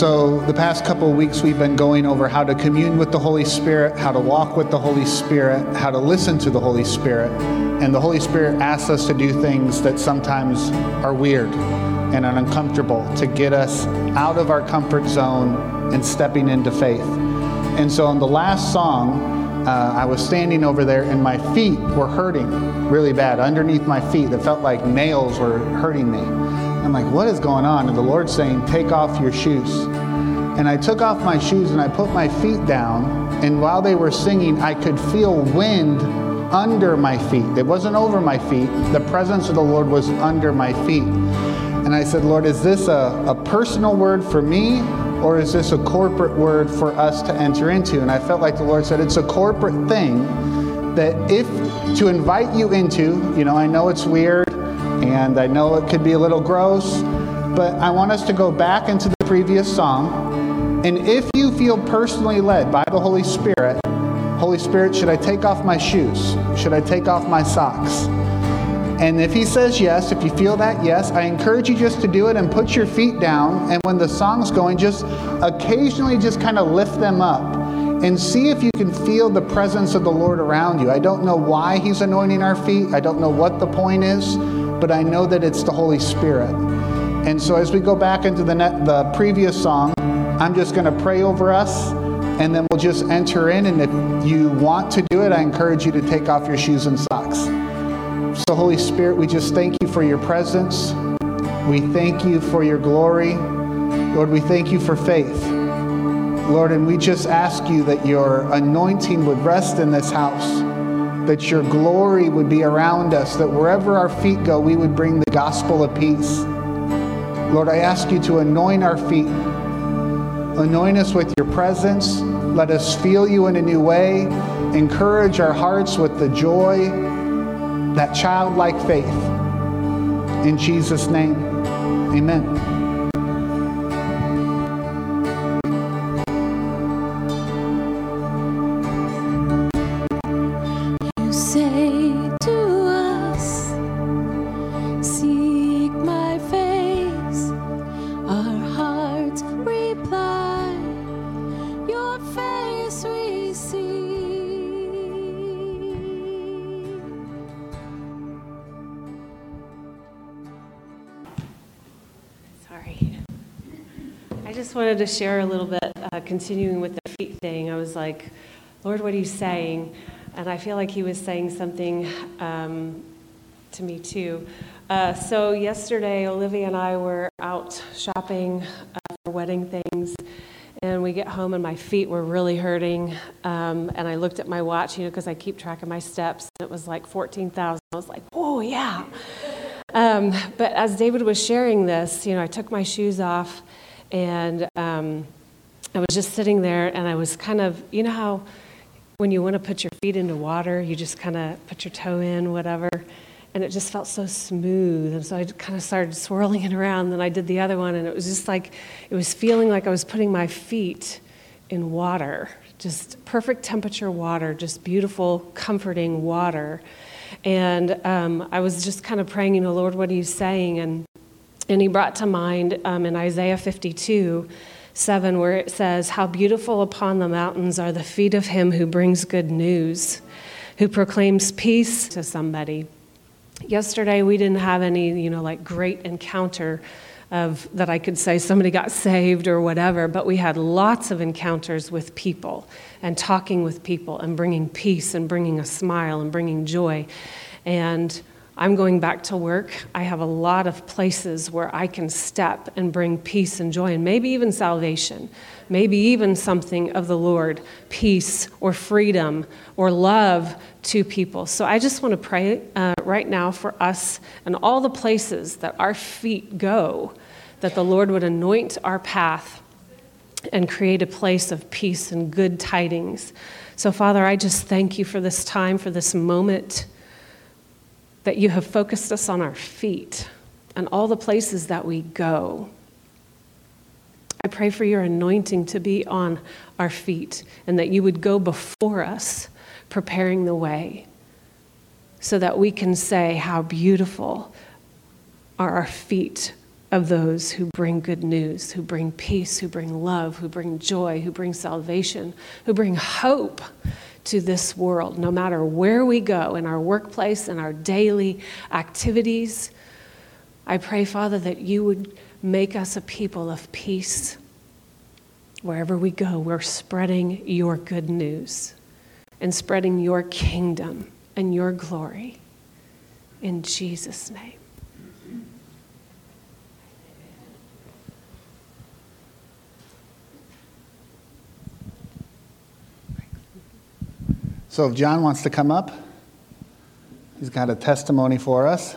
so, the past couple weeks, we've been going over how to commune with the Holy Spirit, how to walk with the Holy Spirit, how to listen to the Holy Spirit. And the Holy Spirit asks us to do things that sometimes are weird and uncomfortable to get us out of our comfort zone and stepping into faith. And so, in the last song, uh, I was standing over there and my feet were hurting really bad underneath my feet. It felt like nails were hurting me. I'm like, what is going on? And the Lord's saying, take off your shoes. And I took off my shoes and I put my feet down. And while they were singing, I could feel wind under my feet. It wasn't over my feet. The presence of the Lord was under my feet. And I said, Lord, is this a, a personal word for me or is this a corporate word for us to enter into? And I felt like the Lord said, it's a corporate thing that if to invite you into, you know, I know it's weird and I know it could be a little gross, but I want us to go back into the previous song. And if you feel personally led by the Holy Spirit, Holy Spirit, should I take off my shoes? Should I take off my socks? And if he says yes, if you feel that yes, I encourage you just to do it and put your feet down. And when the song's going, just occasionally just kind of lift them up and see if you can feel the presence of the Lord around you. I don't know why he's anointing our feet, I don't know what the point is but I know that it's the Holy Spirit. And so as we go back into the, the previous song, I'm just going to pray over us and then we'll just enter in. And if you want to do it, I encourage you to take off your shoes and socks. So, Holy Spirit, we just thank you for your presence. We thank you for your glory. Lord, we thank you for faith. Lord, and we just ask you that your anointing would rest in this house that your glory would be around us, that wherever our feet go, we would bring the gospel of peace. Lord, I ask you to anoint our feet. Anoint us with your presence. Let us feel you in a new way. Encourage our hearts with the joy, that childlike faith. In Jesus' name, amen. To share a little bit, uh, continuing with the feet thing. I was like, Lord, what are you saying? And I feel like He was saying something um, to me too. Uh, so, yesterday, Olivia and I were out shopping uh, for wedding things. And we get home, and my feet were really hurting. Um, and I looked at my watch, you know, because I keep track of my steps. It was like 14,000. I was like, oh, yeah. Um, but as David was sharing this, you know, I took my shoes off and um, I was just sitting there and I was kind of, you know how when you want to put your feet into water, you just kind of put your toe in, whatever. And it just felt so smooth. And so I kind of started swirling it around. Then I did the other one, and it was just like, it was feeling like I was putting my feet in water, just perfect temperature water, just beautiful, comforting water. And um, I was just kind of praying, you know, Lord, what are you saying? And and he brought to mind um, in Isaiah 52 7, where it says, How beautiful upon the mountains are the feet of him who brings good news, who proclaims peace to somebody. Yesterday, we didn't have any, you know, like great encounter of that I could say somebody got saved or whatever, but we had lots of encounters with people and talking with people and bringing peace and bringing a smile and bringing joy. And I'm going back to work. I have a lot of places where I can step and bring peace and joy, and maybe even salvation, maybe even something of the Lord, peace or freedom or love to people. So I just want to pray uh, right now for us and all the places that our feet go, that the Lord would anoint our path and create a place of peace and good tidings. So, Father, I just thank you for this time, for this moment that you have focused us on our feet and all the places that we go. I pray for your anointing to be on our feet and that you would go before us, preparing the way, so that we can say, How beautiful are our feet of those who bring good news, who bring peace, who bring love, who bring joy, who bring salvation, who bring hope to this world, no matter where we go in our workplace, in our daily activities. I pray, Father, that you would make us a people of peace. Wherever we go, we're spreading your good news and spreading your kingdom and your glory. In Jesus' name. So if John wants to come up, he's got a testimony for us.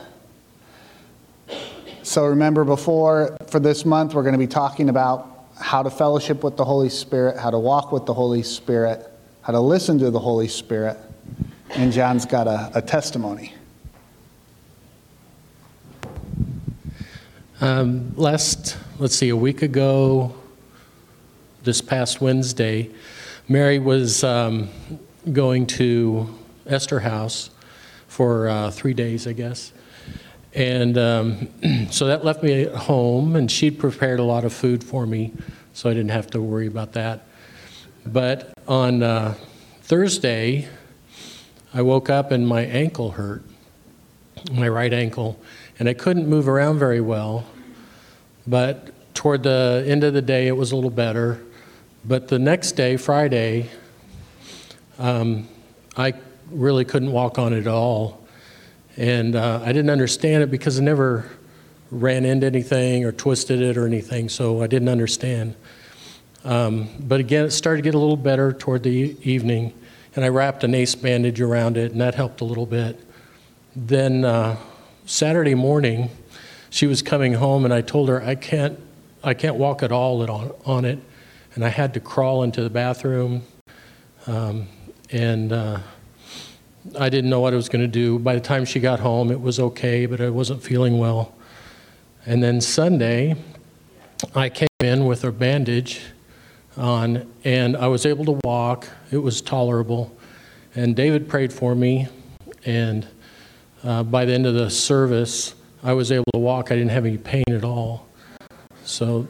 So remember, before, for this month, we're going to be talking about how to fellowship with the Holy Spirit, how to walk with the Holy Spirit, how to listen to the Holy Spirit. And John's got a, a testimony. Um, last, let's see, a week ago, this past Wednesday, Mary was um, going to Esther House for uh, three days, I guess. And um, so that left me at home, and she'd prepared a lot of food for me, so I didn't have to worry about that. But on uh, Thursday, I woke up and my ankle hurt, my right ankle, and I couldn't move around very well. But toward the end of the day, it was a little better. But the next day, Friday, um, I really couldn't walk on it at all. And uh, I didn't understand it because I never ran into anything or twisted it or anything, so I didn't understand. Um, but again, it started to get a little better toward the evening, and I wrapped an ace bandage around it, and that helped a little bit. Then uh, Saturday morning, she was coming home, and I told her I can't, I can't walk at all on, on it, and I had to crawl into the bathroom. Um, and uh, I didn't know what I was going to do. By the time she got home, it was okay, but I wasn't feeling well. And then Sunday, I came in with a bandage on, and I was able to walk. It was tolerable. And David prayed for me, and uh, by the end of the service, I was able to walk. I didn't have any pain at all. So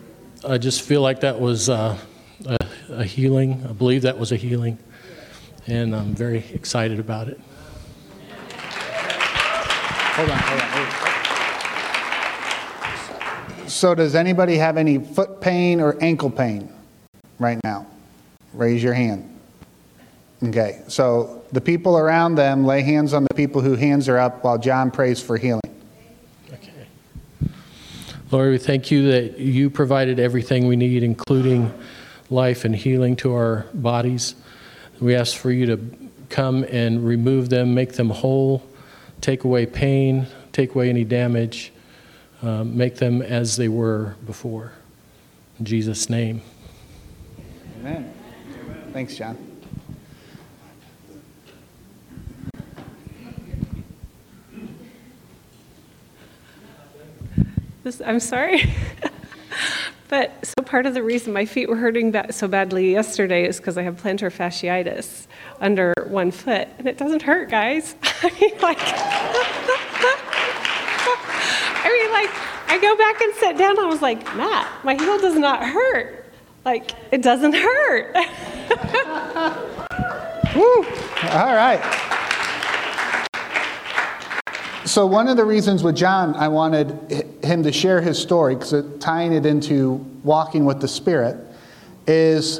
I just feel like that was uh, a, a healing. I believe that was a healing and I'm very excited about it. Hold on, hold on. Hold on. So, does anybody have any foot pain or ankle pain right now? Raise your hand. Okay, so the people around them lay hands on the people whose hands are up while John prays for healing. Okay. Lord, we thank you that you provided everything we need, including life and healing to our bodies. We ask for you to come and remove them, make them whole, take away pain, take away any damage, uh, make them as they were before. In Jesus' name. Amen. Thanks, John. This, I'm sorry. But so part of the reason my feet were hurting so badly yesterday is because I have plantar fasciitis under one foot, and it doesn't hurt, guys. I mean, like, I mean, like, I go back and sit down. I was like, Matt, my heel does not hurt. Like, it doesn't hurt. Woo! All right. So, one of the reasons with John, I wanted him to share his story, because tying it into walking with the Spirit, is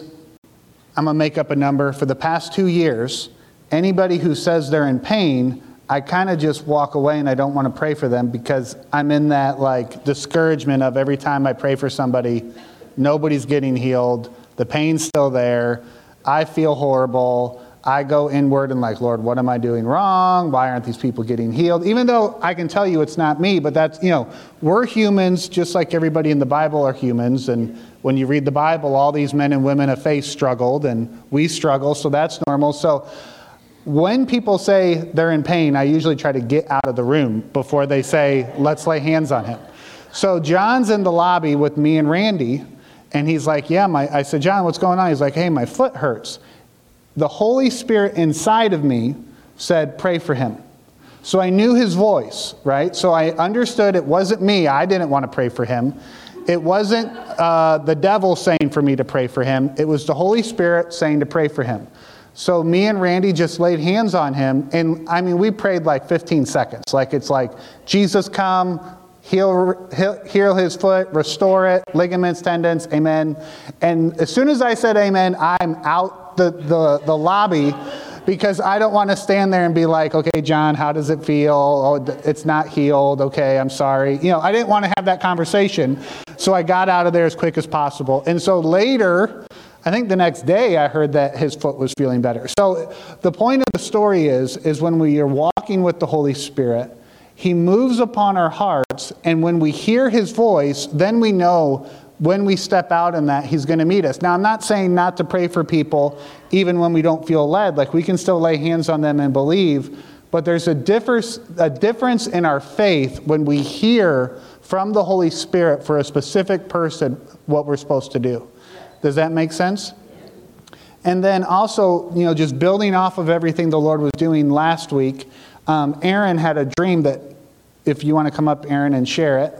I'm going to make up a number. For the past two years, anybody who says they're in pain, I kind of just walk away and I don't want to pray for them because I'm in that like discouragement of every time I pray for somebody, nobody's getting healed, the pain's still there, I feel horrible. I go inward and like, Lord, what am I doing wrong? Why aren't these people getting healed? Even though I can tell you it's not me, but that's, you know, we're humans just like everybody in the Bible are humans. And when you read the Bible, all these men and women of faith struggled and we struggle, so that's normal. So when people say they're in pain, I usually try to get out of the room before they say, let's lay hands on him. So John's in the lobby with me and Randy, and he's like, Yeah, my, I said, John, what's going on? He's like, Hey, my foot hurts the Holy Spirit inside of me said, Pray for him. So I knew his voice, right? So I understood it wasn't me. I didn't want to pray for him. It wasn't uh, the devil saying for me to pray for him. It was the Holy Spirit saying to pray for him. So me and Randy just laid hands on him. And I mean, we prayed like 15 seconds. Like it's like, Jesus, come, heal, heal his foot, restore it, ligaments, tendons, amen. And as soon as I said amen, I'm out the, the, the lobby because I don't want to stand there and be like, okay, John, how does it feel? Oh, it's not healed. Okay, I'm sorry. You know, I didn't want to have that conversation. So I got out of there as quick as possible. And so later, I think the next day I heard that his foot was feeling better. So the point of the story is, is when we are walking with the Holy Spirit, he moves upon our hearts, and when we hear his voice, then we know when we step out in that, he's going to meet us. Now, I'm not saying not to pray for people even when we don't feel led. Like, we can still lay hands on them and believe, but there's a difference, a difference in our faith when we hear from the Holy Spirit for a specific person what we're supposed to do. Does that make sense? And then also, you know, just building off of everything the Lord was doing last week, um, Erin had a dream that, if you want to come up, Erin, and share it,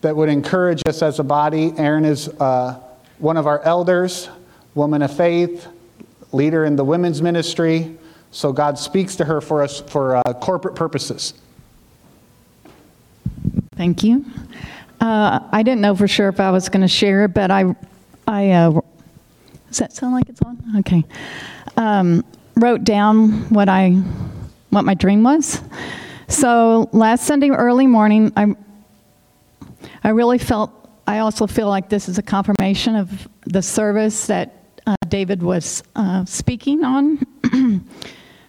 that would encourage us as a body. Erin is uh, one of our elders, woman of faith, leader in the women's ministry. So God speaks to her for us for uh, corporate purposes. Thank you. Uh, I didn't know for sure if I was going to share but I, I uh, does that sound like it's on? Okay. Um, wrote down what I, what my dream was. So last Sunday early morning, I I really felt, I also feel like this is a confirmation of the service that uh, David was uh, speaking on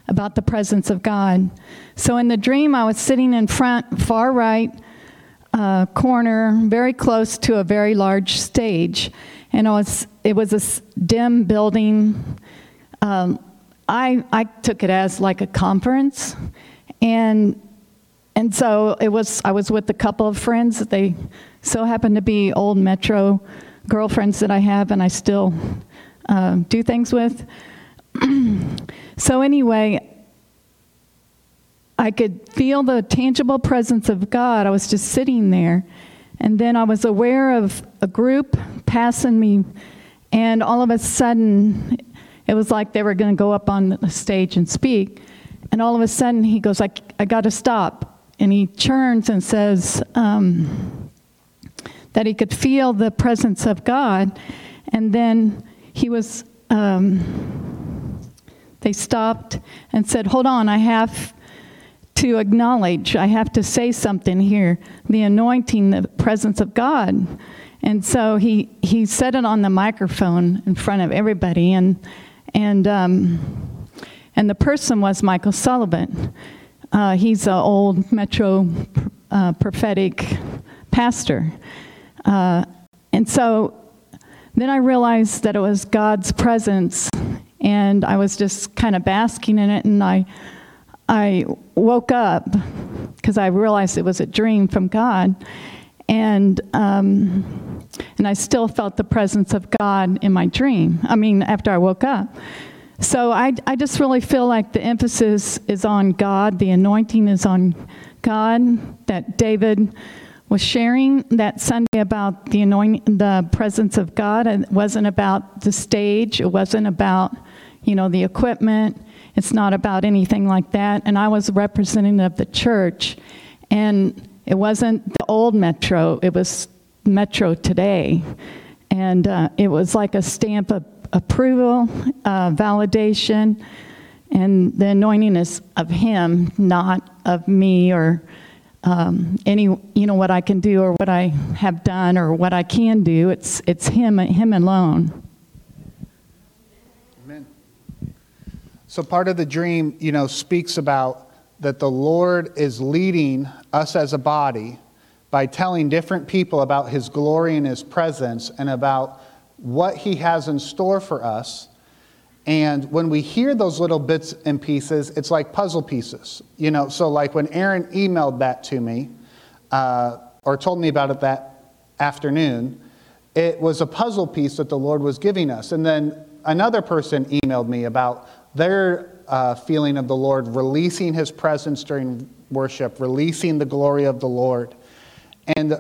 about the presence of God. So in the dream, I was sitting in front, far right uh, corner, very close to a very large stage. And it was, it was a dim building. Um, I, I took it as like a conference. And and so it was, I was with a couple of friends they so happened to be old Metro girlfriends that I have and I still uh, do things with. so, anyway, I could feel the tangible presence of God. I was just sitting there. And then I was aware of a group passing me, and all of a sudden, it was like they were going to go up on the stage and speak. And all of a sudden, he goes, I, I got to stop and he turns and says um, that he could feel the presence of God. And then he was, um, they stopped and said, Hold on, I have to acknowledge, I have to say something here the anointing, the presence of God. And so he, he said it on the microphone in front of everybody, and, and, um, and the person was Michael Sullivan. Uh, he's an old Metro uh, prophetic pastor. Uh, and so then I realized that it was God's presence, and I was just kind of basking in it. And I, I woke up because I realized it was a dream from God, and um, and I still felt the presence of God in my dream. I mean, after I woke up. So I, I just really feel like the emphasis is on God, the anointing is on God, that David was sharing that Sunday about the anointing, the presence of God. It wasn't about the stage, it wasn't about, you know, the equipment. It's not about anything like that. And I was representative of the church. And it wasn't the old Metro, it was Metro today. And uh, it was like a stamp of approval, uh, validation, and the anointing is of Him, not of me or um, any, you know, what I can do or what I have done or what I can do. It's, it's Him, Him alone. Amen. So part of the dream, you know, speaks about that the Lord is leading us as a body by telling different people about His glory and His presence and about what He has in store for us. And when we hear those little bits and pieces, it's like puzzle pieces. You know, so like when Erin emailed that to me uh, or told me about it that afternoon, it was a puzzle piece that the Lord was giving us. And then another person emailed me about their uh, feeling of the Lord, releasing his presence during worship, releasing the glory of the Lord. And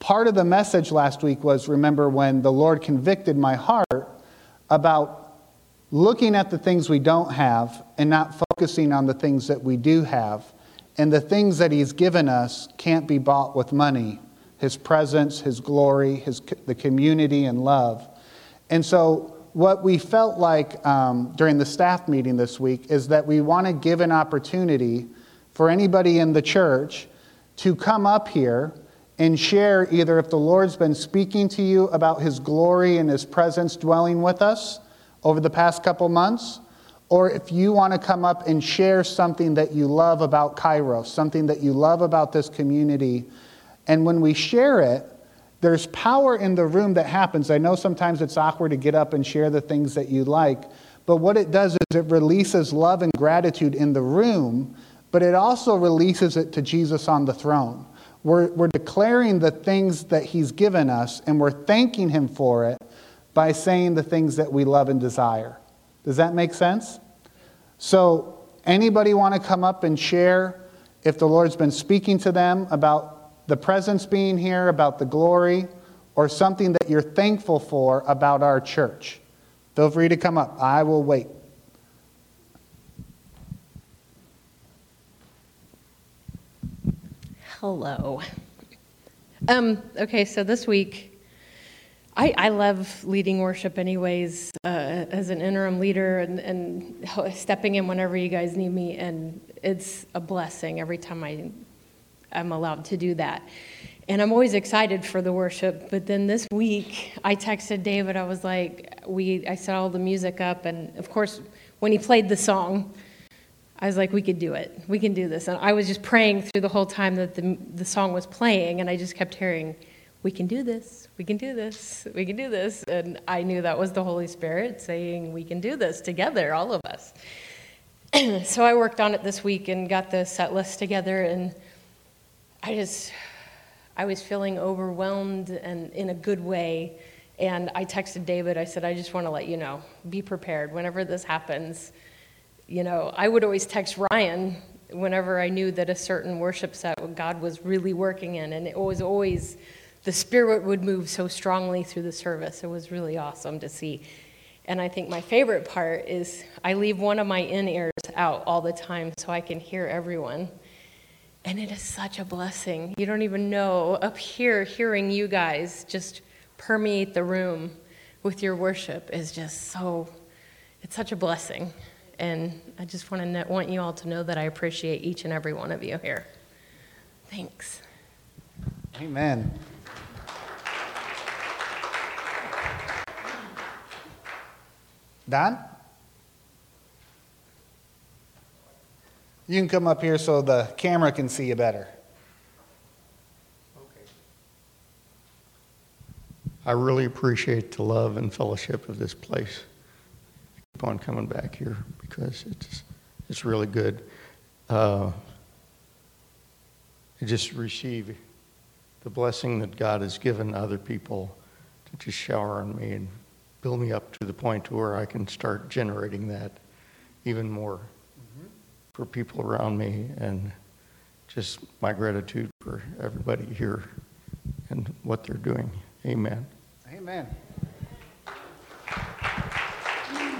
part of the message last week was remember when the Lord convicted my heart about looking at the things we don't have and not focusing on the things that we do have. And the things that he's given us can't be bought with money his presence, his glory, his, the community and love. And so, what we felt like um, during the staff meeting this week is that we want to give an opportunity for anybody in the church to come up here and share either if the Lord's been speaking to you about his glory and his presence dwelling with us over the past couple months, or if you want to come up and share something that you love about Cairo, something that you love about this community and when we share it, there's power in the room that happens. I know sometimes it's awkward to get up and share the things that you like, but what it does is it releases love and gratitude in the room, but it also releases it to Jesus on the throne. We're, we're declaring the things that He's given us, and we're thanking Him for it by saying the things that we love and desire. Does that make sense? So, anybody want to come up and share if the Lord's been speaking to them about the presence being here, about the glory, or something that you're thankful for about our church. Feel free to come up. I will wait. Hello. Um, okay, so this week, I, I love leading worship anyways, uh, as an interim leader and, and stepping in whenever you guys need me, and it's a blessing every time I I'm allowed to do that. And I'm always excited for the worship. But then this week, I texted David. I was like, we, I set all the music up. And of course, when he played the song, I was like, we could do it. We can do this. And I was just praying through the whole time that the, the song was playing. And I just kept hearing, we can do this. We can do this. We can do this. And I knew that was the Holy Spirit saying, we can do this together, all of us. so I worked on it this week and got the set list together. And I just, I was feeling overwhelmed and in a good way. And I texted David, I said, I just want to let you know, be prepared whenever this happens. You know, I would always text Ryan whenever I knew that a certain worship set God was really working in. And it was always, the Spirit would move so strongly through the service. It was really awesome to see. And I think my favorite part is I leave one of my in ears out all the time so I can hear everyone. And it is such a blessing. You don't even know up here, hearing you guys just permeate the room with your worship is just so, it's such a blessing. And I just want to want you all to know that I appreciate each and every one of you here. Thanks. Amen. Don? You can come up here so the camera can see you better. Okay. I really appreciate the love and fellowship of this place. Keep on coming back here because it's it's really good. Uh, just receive the blessing that God has given other people to just shower on me and build me up to the point to where I can start generating that even more mm-hmm. for people around me and just my gratitude for everybody here and what they're doing. Amen. Amen.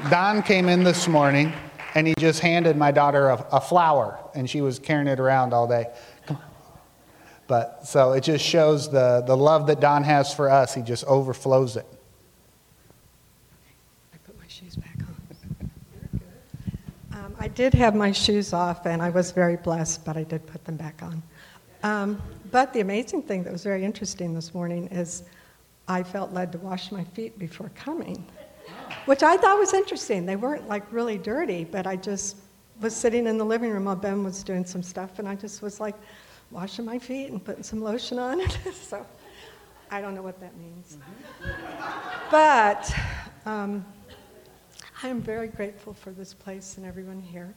Don came in this morning and he just handed my daughter a, a flower and she was carrying it around all day. But so it just shows the, the love that Don has for us. He just overflows it. I did have my shoes off, and I was very blessed, but I did put them back on. Um, but the amazing thing that was very interesting this morning is I felt led to wash my feet before coming, which I thought was interesting. They weren't like really dirty, but I just was sitting in the living room while Ben was doing some stuff, and I just was like washing my feet and putting some lotion on it. so I don't know what that means. Mm-hmm. But um, I am very grateful for this place and everyone here.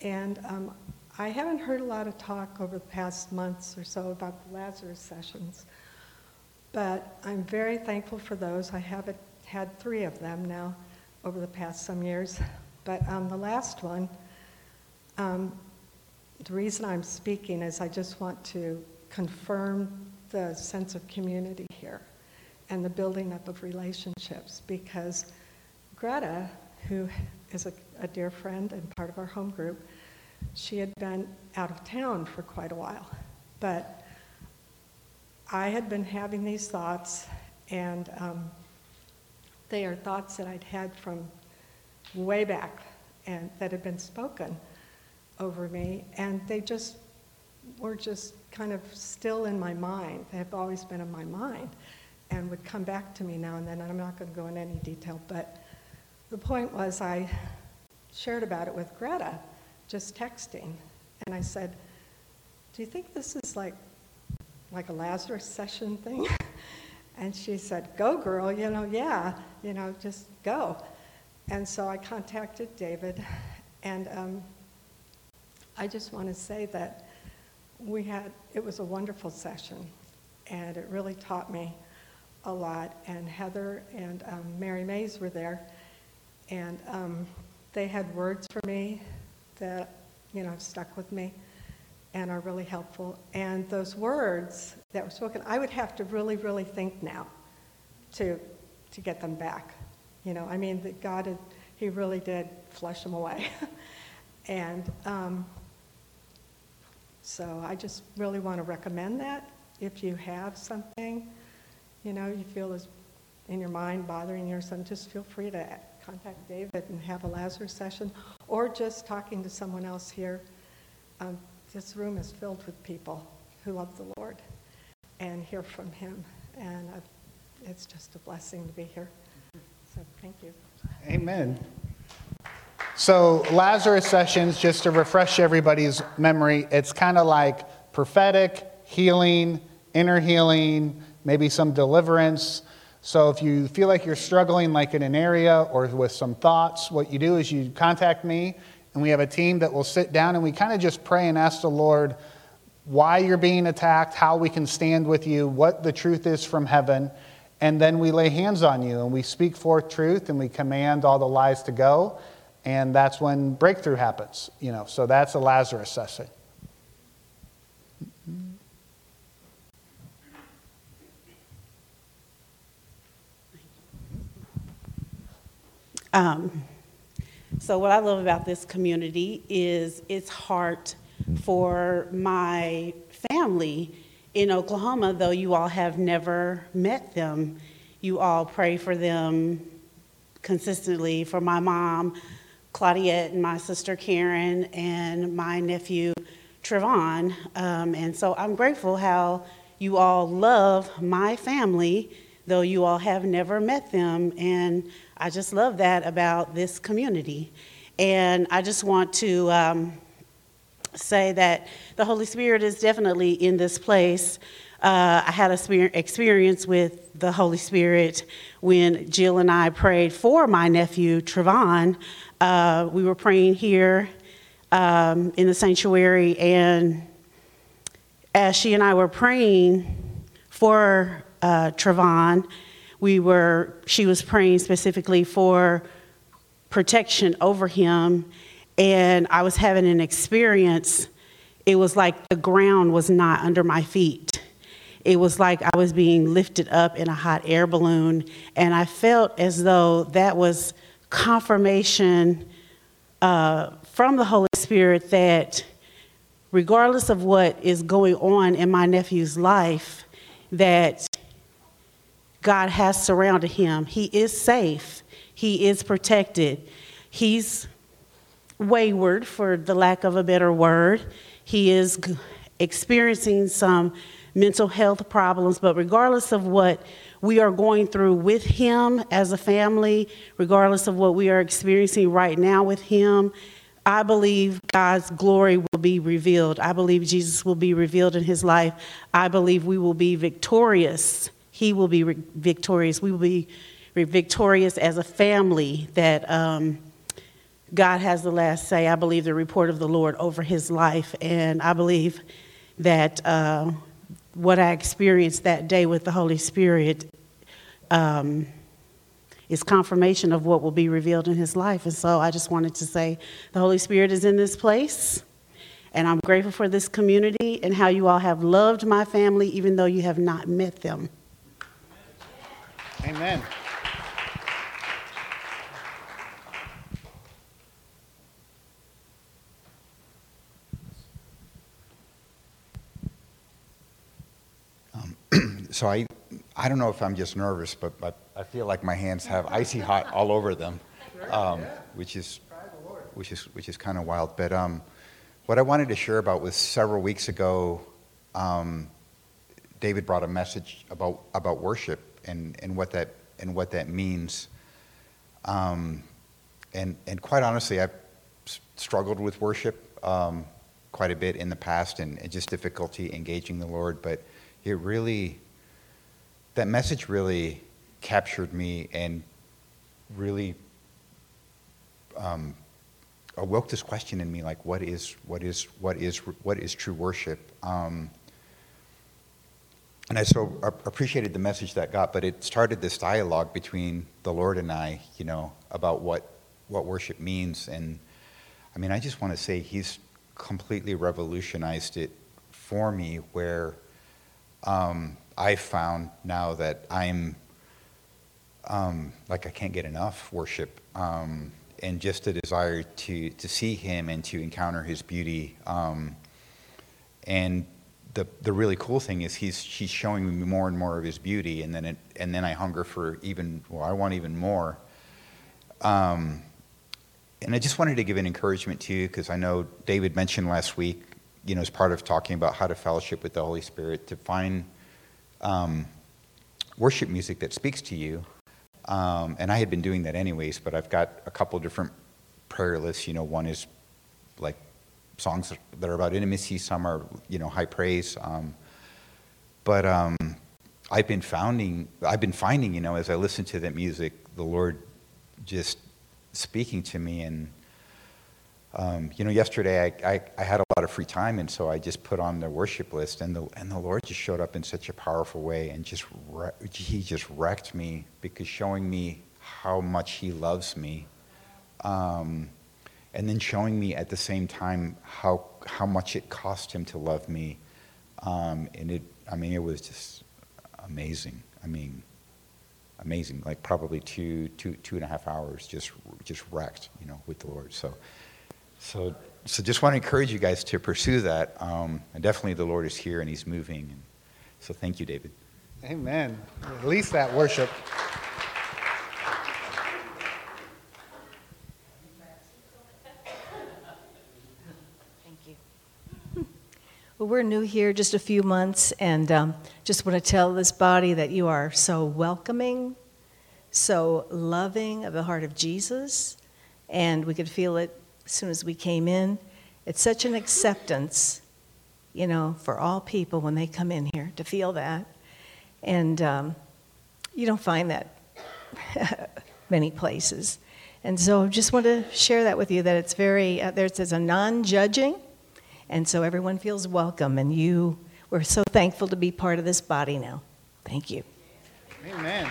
And um, I haven't heard a lot of talk over the past months or so about the Lazarus sessions, but I'm very thankful for those. I have had three of them now over the past some years. But um, the last one, um, the reason I'm speaking is I just want to confirm the sense of community here and the building up of relationships because Greta, who is a, a dear friend and part of our home group, she had been out of town for quite a while. But I had been having these thoughts, and um, they are thoughts that I'd had from way back and that had been spoken over me, and they just were just kind of still in my mind. They have always been in my mind and would come back to me now and then, and I'm not going to go into any detail, but the point was I shared about it with Greta, just texting, and I said, do you think this is like, like a Lazarus session thing? and she said, go girl, you know, yeah, you know, just go. And so I contacted David, and um, I just want to say that we had, it was a wonderful session, and it really taught me a lot. And Heather and um, Mary Mays were there, and um, they had words for me that, you know, stuck with me and are really helpful. And those words that were spoken, I would have to really, really think now to, to get them back. You know, I mean, that God, had, He really did flush them away. and um, so I just really want to recommend that. If you have something, you know, you feel is in your mind bothering you or something, just feel free to contact David and have a Lazarus session, or just talking to someone else here. Um, this room is filled with people who love the Lord and hear from Him, and uh, it's just a blessing to be here. So thank you. Amen. So, Lazarus sessions, just to refresh everybody's memory, it's kind of like prophetic, healing, inner healing, maybe some deliverance. So, if you feel like you're struggling, like in an area or with some thoughts, what you do is you contact me, and we have a team that will sit down and we kind of just pray and ask the Lord why you're being attacked, how we can stand with you, what the truth is from heaven. And then we lay hands on you and we speak forth truth and we command all the lies to go and that's when breakthrough happens you know so that's a lazarus session um, so what i love about this community is its heart for my family in oklahoma though you all have never met them you all pray for them consistently for my mom Claudette and my sister Karen and my nephew Trevon. Um, and so I'm grateful how you all love my family, though you all have never met them. And I just love that about this community. And I just want to um, say that the Holy Spirit is definitely in this place. Uh, I had an experience with the Holy Spirit when Jill and I prayed for my nephew Trevon uh, we were praying here um, in the sanctuary, and as she and I were praying for uh, Trevon, we were she was praying specifically for protection over him, and I was having an experience. It was like the ground was not under my feet. It was like I was being lifted up in a hot air balloon, and I felt as though that was confirmation uh, from the Holy Spirit that regardless of what is going on in my nephew's life, that God has surrounded him. He is safe. He is protected. He's wayward, for the lack of a better word. He is experiencing some mental health problems, but regardless of what we are going through with Him as a family, regardless of what we are experiencing right now with Him, I believe God's glory will be revealed. I believe Jesus will be revealed in His life. I believe we will be victorious. He will be re- victorious. We will be re- victorious as a family that. Um, God has the last say. I believe the report of the Lord over his life, and I believe that uh, what I experienced that day with the Holy Spirit um, is confirmation of what will be revealed in his life. And so I just wanted to say the Holy Spirit is in this place. And I'm grateful for this community and how you all have loved my family, even though you have not met them. Amen. So I, I don't know if I'm just nervous, but, but I feel like my hands have icy hot all over them, um, which is, which is, which is kind of wild. But um, what I wanted to share about was several weeks ago, um, David brought a message about, about worship and, and, what that, and what that means. Um, and, and quite honestly, I've struggled with worship um, quite a bit in the past and, and just difficulty engaging the Lord, but it really that message really captured me and really um, awoke this question in me like what is what is what is what is true worship um, and I so appreciated the message that got, but it started this dialogue between the Lord and I, you know, about what what worship means. And I mean, I just want to say He's completely revolutionized it for me, where um, I've found now that I'm um, like I can't get enough worship um, and just a desire to, to see Him and to encounter His beauty. Um, and the, the really cool thing is he's, he's showing me more and more of His beauty, and then, it, and then I hunger for even, well, I want even more. Um, and I just wanted to give an encouragement to you because I know David mentioned last week, you know, as part of talking about how to fellowship with the Holy Spirit, to find um, worship music that speaks to you. Um, and I had been doing that anyways, but I've got a couple different prayer lists. You know, one is like songs that are about intimacy, some are, you know, high praise. Um, but um, I've been finding, I've been finding, you know, as I listen to that music, the Lord just speaking to me and um, you know, yesterday I, I, I, had a lot of free time, and so I just put on the worship list, and the, and the Lord just showed up in such a powerful way, and just re- He just wrecked me because showing me how much He loves me, um, and then showing me at the same time how how much it cost Him to love me, um, and it I mean it was just amazing. I mean, amazing. Like probably two two two and a half hours just just wrecked, you know, with the Lord. So. So, so just want to encourage you guys to pursue that. Um, and definitely the Lord is here and He's moving. And so thank you, David. Amen. At least that worship. Well, we're new here, just a few months, and um, just want to tell this body that you are so welcoming, so loving of the heart of Jesus, and we could feel it as soon as we came in. It's such an acceptance, you know, for all people when they come in here to feel that. And um, you don't find that many places. And so just want to share that with you that it's very, uh, there's, there's a non judging, and so everyone feels welcome. And you, we're so thankful to be part of this body now. Thank you. Amen.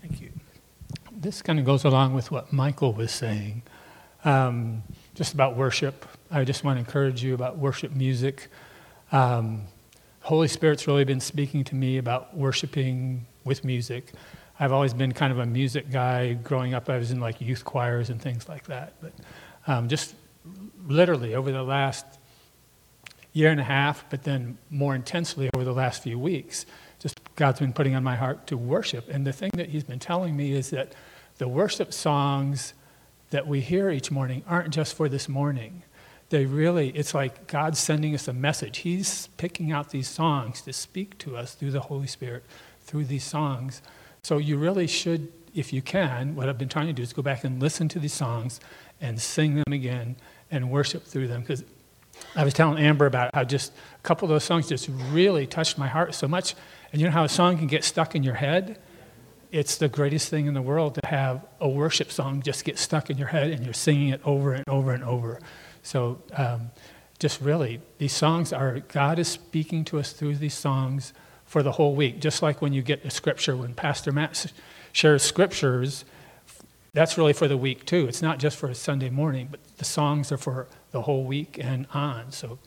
Thank you. This kind of goes along with what Michael was saying, um, just about worship. I just want to encourage you about worship music. Um, Holy Spirit's really been speaking to me about worshiping with music. I've always been kind of a music guy. Growing up, I was in like youth choirs and things like that. But um, just literally over the last year and a half, but then more intensely over the last few weeks, just God's been putting on my heart to worship. And the thing that He's been telling me is that the worship songs that we hear each morning aren't just for this morning. They really, it's like God's sending us a message. He's picking out these songs to speak to us through the Holy Spirit, through these songs. So you really should, if you can, what I've been trying to do is go back and listen to these songs and sing them again and worship through them. Because I was telling Amber about how just a couple of those songs just really touched my heart so much. And you know how a song can get stuck in your head? it's the greatest thing in the world to have a worship song just get stuck in your head and you're singing it over and over and over. So um, just really, these songs are, God is speaking to us through these songs for the whole week. Just like when you get a scripture, when Pastor Matt shares scriptures, that's really for the week too. It's not just for a Sunday morning, but the songs are for the whole week and on. So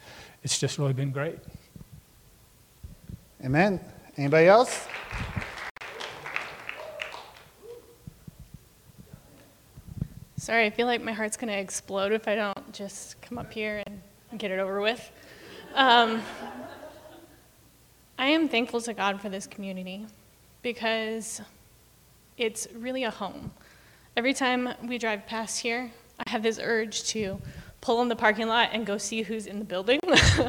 it's just really been great. Amen. Anybody else? Sorry, I feel like my heart's going to explode if I don't just come up here and get it over with. Um, I am thankful to God for this community because it's really a home. Every time we drive past here, I have this urge to pull in the parking lot and go see who's in the building.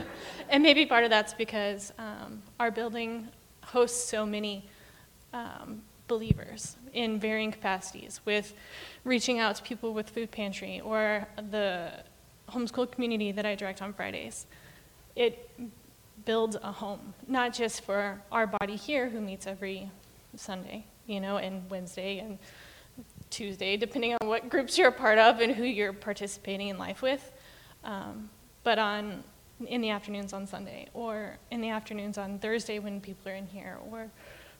and maybe part of that's because um, our building hosts so many um, believers in varying capacities with reaching out to people with food pantry or the homeschool community that I direct on Fridays. It builds a home, not just for our body here who meets every Sunday, you know, and Wednesday and Tuesday, depending on what groups you're a part of and who you're participating in life with, um, but on in the afternoons on Sunday, or in the afternoons on Thursday when people are in here, or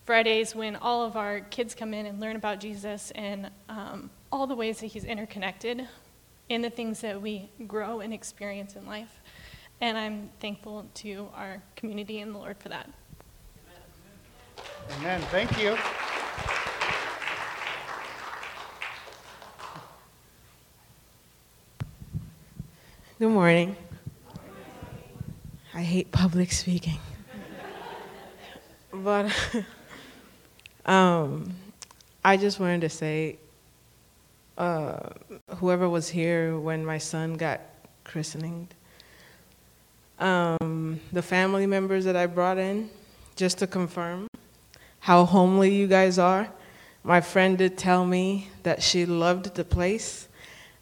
Fridays when all of our kids come in and learn about Jesus and um, all the ways that He's interconnected in the things that we grow and experience in life. And I'm thankful to our community and the Lord for that. Amen. Thank you. Good morning. I hate public speaking. but um, I just wanted to say uh, whoever was here when my son got christened, um, the family members that I brought in, just to confirm how homely you guys are. My friend did tell me that she loved the place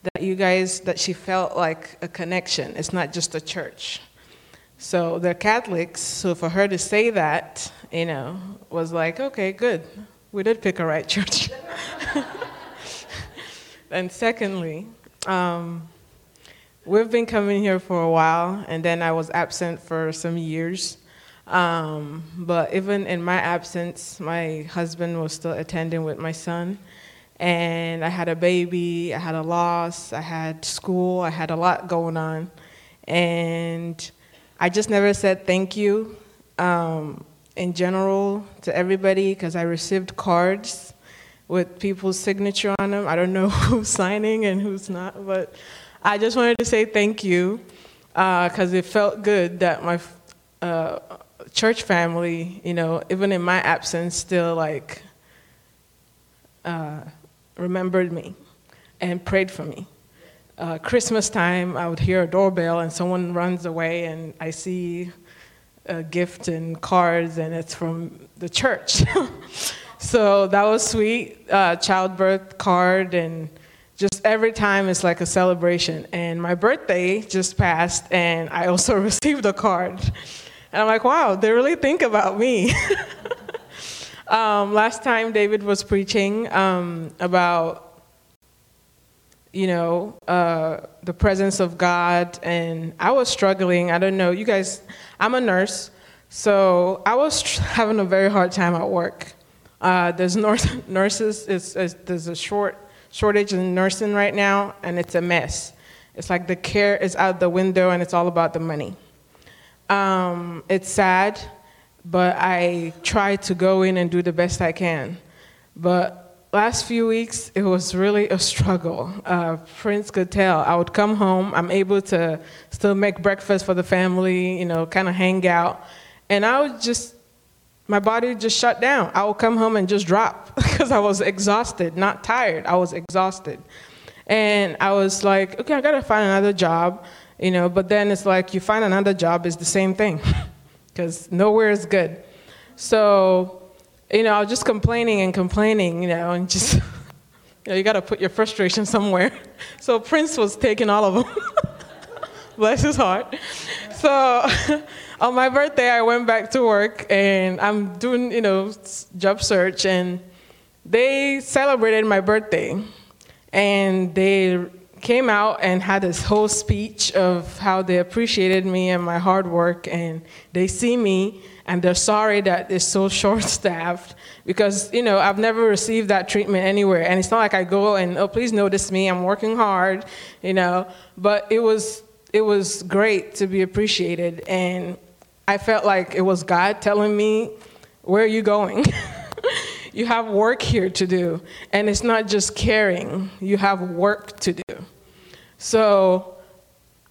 that you guys, that she felt like a connection. It's not just a church. So they're Catholics, so for her to say that, you know, was like, okay, good. We did pick a right church. And secondly, um, we've been coming here for a while, and then I was absent for some years. Um, but even in my absence, my husband was still attending with my son and I had a baby, I had a loss, I had school, I had a lot going on. And I just never said thank you um, in general to everybody because I received cards with people's signature on them. I don't know who's signing and who's not, but I just wanted to say thank you because uh, it felt good that my uh, church family, you know, even in my absence, still like. Uh, remembered me and prayed for me. Uh, Christmas time, I would hear a doorbell and someone runs away, and I see a gift and cards, and it's from the church. so that was sweet. Uh, childbirth card, and just every time it's like a celebration. And my birthday just passed, and I also received a card. And I'm like, wow, they really think about me. Um, last time David was preaching um, about, you know, uh, the presence of God, and I was struggling. I don't know, you guys, I'm a nurse, so I was tr- having a very hard time at work. Uh, there's nurses, it's, it's, there's a short shortage in nursing right now, and it's a mess. It's like the care is out the window, and it's all about the money. Um, it's sad but I try to go in and do the best I can. But last few weeks, it was really a struggle. Uh, Prince could tell. I would come home, I'm able to still make breakfast for the family, you know, kind of hang out. And I would just, my body just shut down. I would come home and just drop because I was exhausted, not tired, I was exhausted. And I was like, okay, I gotta find another job, you know, but then it's like you find another job, it's the same thing. because nowhere is good. So, you know, I was just complaining and complaining, you know, and just, you know, you got to put your frustration somewhere. So Prince was taking all of them. Bless his heart. So on my birthday, I went back to work and I'm doing, you know, job search, and they celebrated my birthday. And they came out and had this whole speech of how they appreciated me and my hard work, and they see me and they're sorry that it's so short staffed because, you know, I've never received that treatment anywhere. And it's not like I go and, oh, please notice me, I'm working hard, you know, but it was, it was great to be appreciated. And I felt like it was God telling me, where are you going? you have work here to do. And it's not just caring, you have work to do. So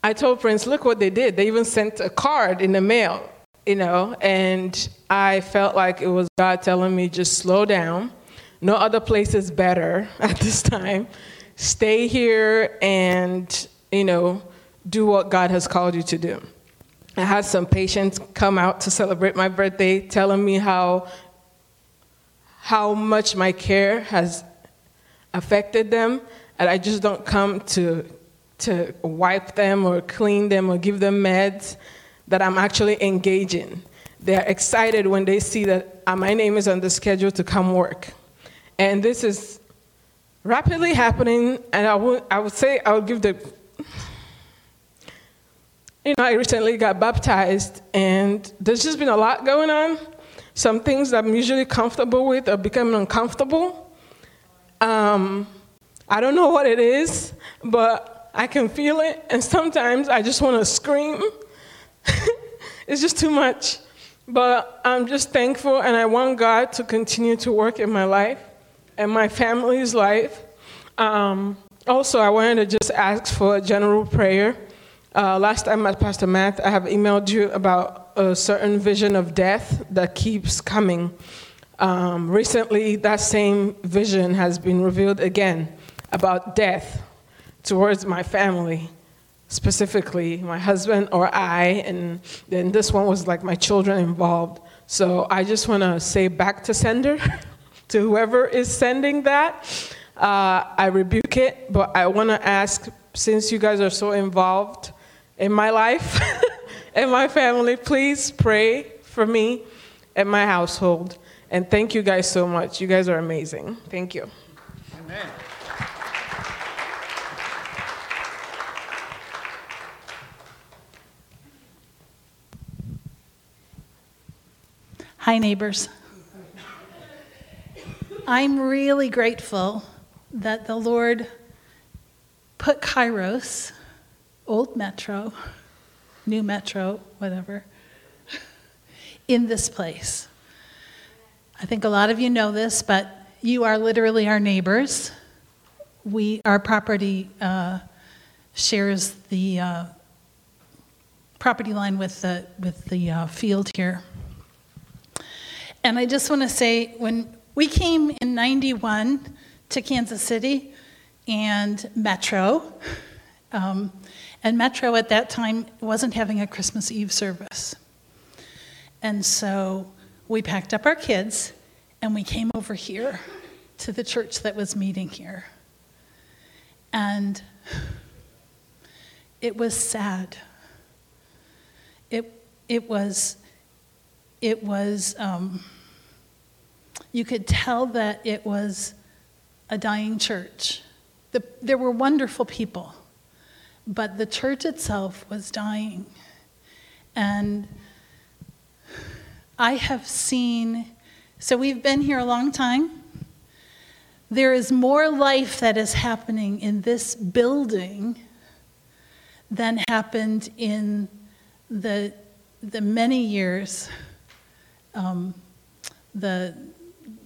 I told Prince, look what they did. They even sent a card in the mail you know, and I felt like it was God telling me just slow down. No other place is better at this time. Stay here and, you know, do what God has called you to do. I had some patients come out to celebrate my birthday telling me how how much my care has affected them and I just don't come to to wipe them or clean them or give them meds that I'm actually engaging. They're excited when they see that uh, my name is on the schedule to come work. And this is rapidly happening, and I would, I would say I would give the. You know, I recently got baptized, and there's just been a lot going on. Some things that I'm usually comfortable with are becoming uncomfortable. Um, I don't know what it is, but I can feel it, and sometimes I just want to scream it's just too much. But I'm just thankful, and I want God to continue to work in my life and my family's life. Um, also, I wanted to just ask for a general prayer. Uh, last time at Pastor Matt, I have emailed you about a certain vision of death that keeps coming. Um, recently, that same vision has been revealed again about death towards my family specifically my husband or I, and then this one was like my children involved. So I just want to say back to sender, to whoever is sending that. Uh, I rebuke it, but I want to ask since you guys are so involved in my life and my family, please pray for me and my household. And thank you guys so much. You guys are amazing. Thank you. Amen. Hi, neighbors. I'm really grateful that the Lord put Kairos, old metro, new metro, whatever, in this place. I think a lot of you know this, but you are literally our neighbors. We, our property uh, shares the uh, property line with the, with the uh, field here. And I just want to say when we came in 91 to Kansas City and Metro, um, and Metro at that time wasn't having a Christmas Eve service. And so we packed up our kids and we came over here to the church that was meeting here. And it was sad. It, it was, it was, um, you could tell that it was a dying church. The, there were wonderful people, but the church itself was dying. And I have seen, so we've been here a long time. There is more life that is happening in this building than happened in the, the many years, um, the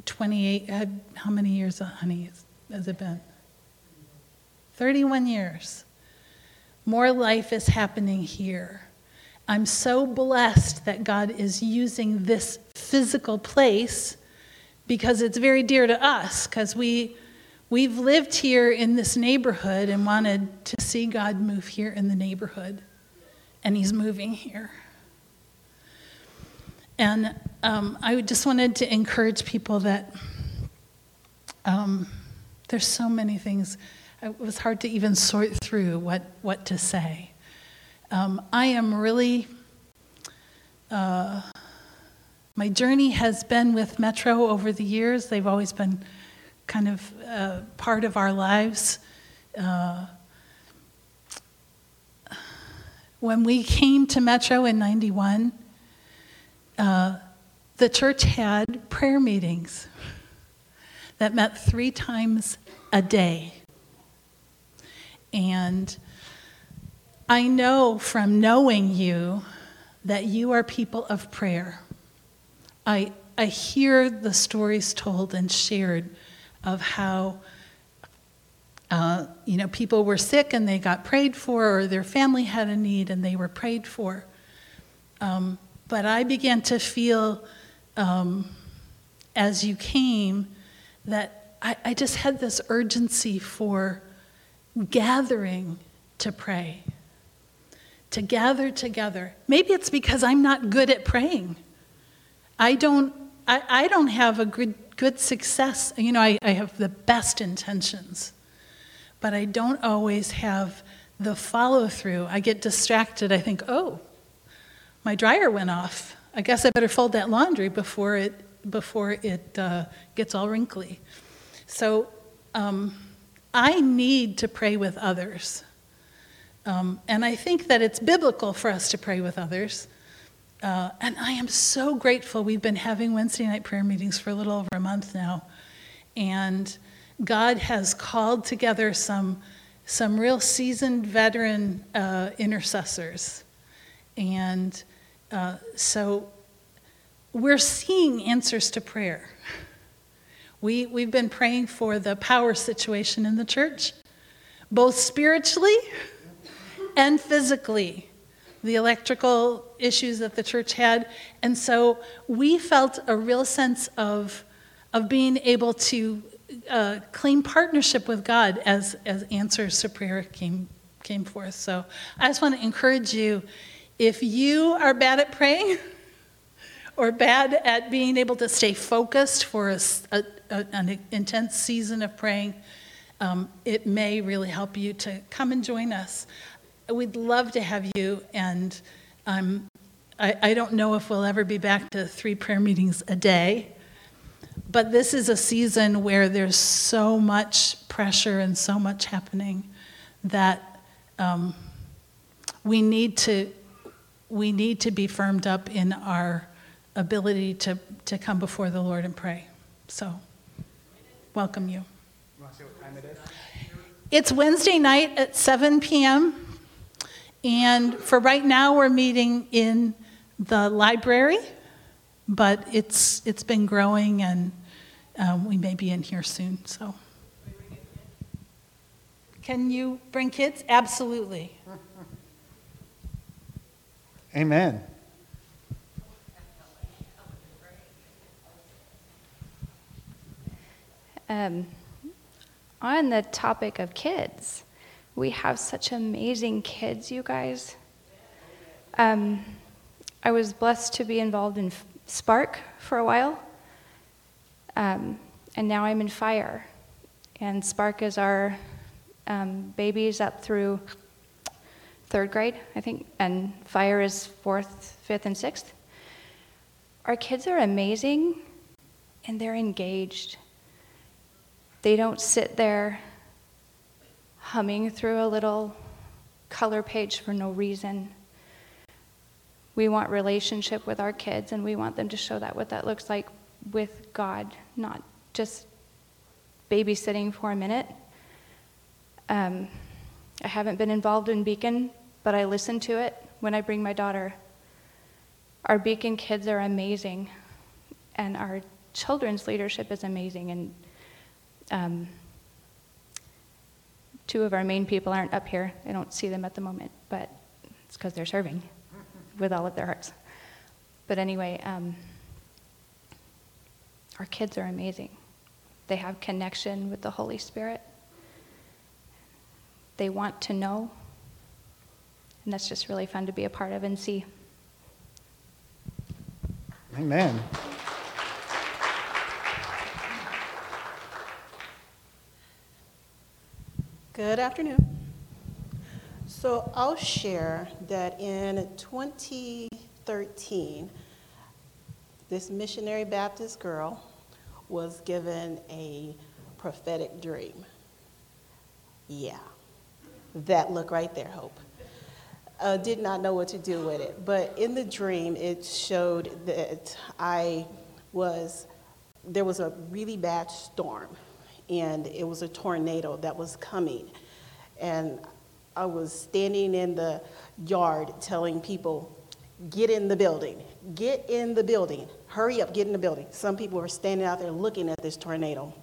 28, how many years, honey, has it been? 31 years. More life is happening here. I'm so blessed that God is using this physical place because it's very dear to us because we we've lived here in this neighborhood and wanted to see God move here in the neighborhood and he's moving here. And um, I just wanted to encourage people that um, there's so many things. It was hard to even sort through what, what to say. Um, I am really, uh, my journey has been with Metro over the years. They've always been kind of uh, part of our lives. Uh, When we came to Metro in 91, uh, the church had prayer meetings that met three times a day. And I know from knowing you that you are people of prayer. I, I hear the stories told and shared of how uh, you know people were sick and they got prayed for, or their family had a need and they were prayed for. Um, but I began to feel um, as you came that I, I just had this urgency for gathering to pray, to gather together. Maybe it's because I'm not good at praying. I don't, I, I don't have a good, good success. You know, I, I have the best intentions, but I don't always have the follow through. I get distracted. I think, oh, my dryer went off. I guess I better fold that laundry before it, before it uh, gets all wrinkly. So um, I need to pray with others. Um, and I think that it's biblical for us to pray with others. Uh, and I am so grateful. We've been having Wednesday night prayer meetings for a little over a month now. And God has called together some, some real seasoned veteran uh, intercessors. And uh, so we're seeing answers to prayer. We, we've been praying for the power situation in the church, both spiritually and physically, the electrical issues that the church had. And so we felt a real sense of, of being able to uh, claim partnership with God as, as answers to prayer came, came forth. So I just want to encourage you if you are bad at praying, or bad at being able to stay focused for a, a, an intense season of praying, um, it may really help you to come and join us. We'd love to have you, and um, I, I don't know if we'll ever be back to three prayer meetings a day, but this is a season where there's so much pressure and so much happening that um, we need to we need to be firmed up in our ability to, to come before the Lord and pray. So, welcome you. You want to say what time it is? It's Wednesday night at 7 p.m. And for right now, we're meeting in the library, but it's, it's been growing and um, we may be in here soon. So, can you bring kids? Absolutely. Amen. Um, on the topic of kids, we have such amazing kids, you guys. Um, I was blessed to be involved in Spark for a while, um, and now I'm in Fire. And Spark is our um, babies up through third grade, I think, and Fire is fourth, fifth, and sixth. Our kids are amazing, and they're engaged. They don't sit there humming through a little color page for no reason. We want relationship with our kids, and we want them to show that what that looks like with God, not just babysitting for a minute. Um, I haven't been involved in Beacon, but I listen to it when I bring my daughter. Our Beacon kids are amazing, and our children's leadership is amazing. And um, two of our main people aren't up here. I don't see them at the moment, but it's because they're serving with all of their hearts. But anyway, um, our kids are amazing. They have connection with the Holy Spirit. They want to know. And that's just really fun to be a part of and see. Amen. Good afternoon. So I'll share that in 2013, this missionary Baptist girl was given a prophetic dream. Yeah, that look right there, Hope. uh, did not know what to do with it. But in the dream, it showed that I was, there was a really bad storm, and it was a tornado that was coming. And I was standing in the yard telling people, get in the building, get in the building, hurry up, get in the building. Some people were standing out there looking at this tornado.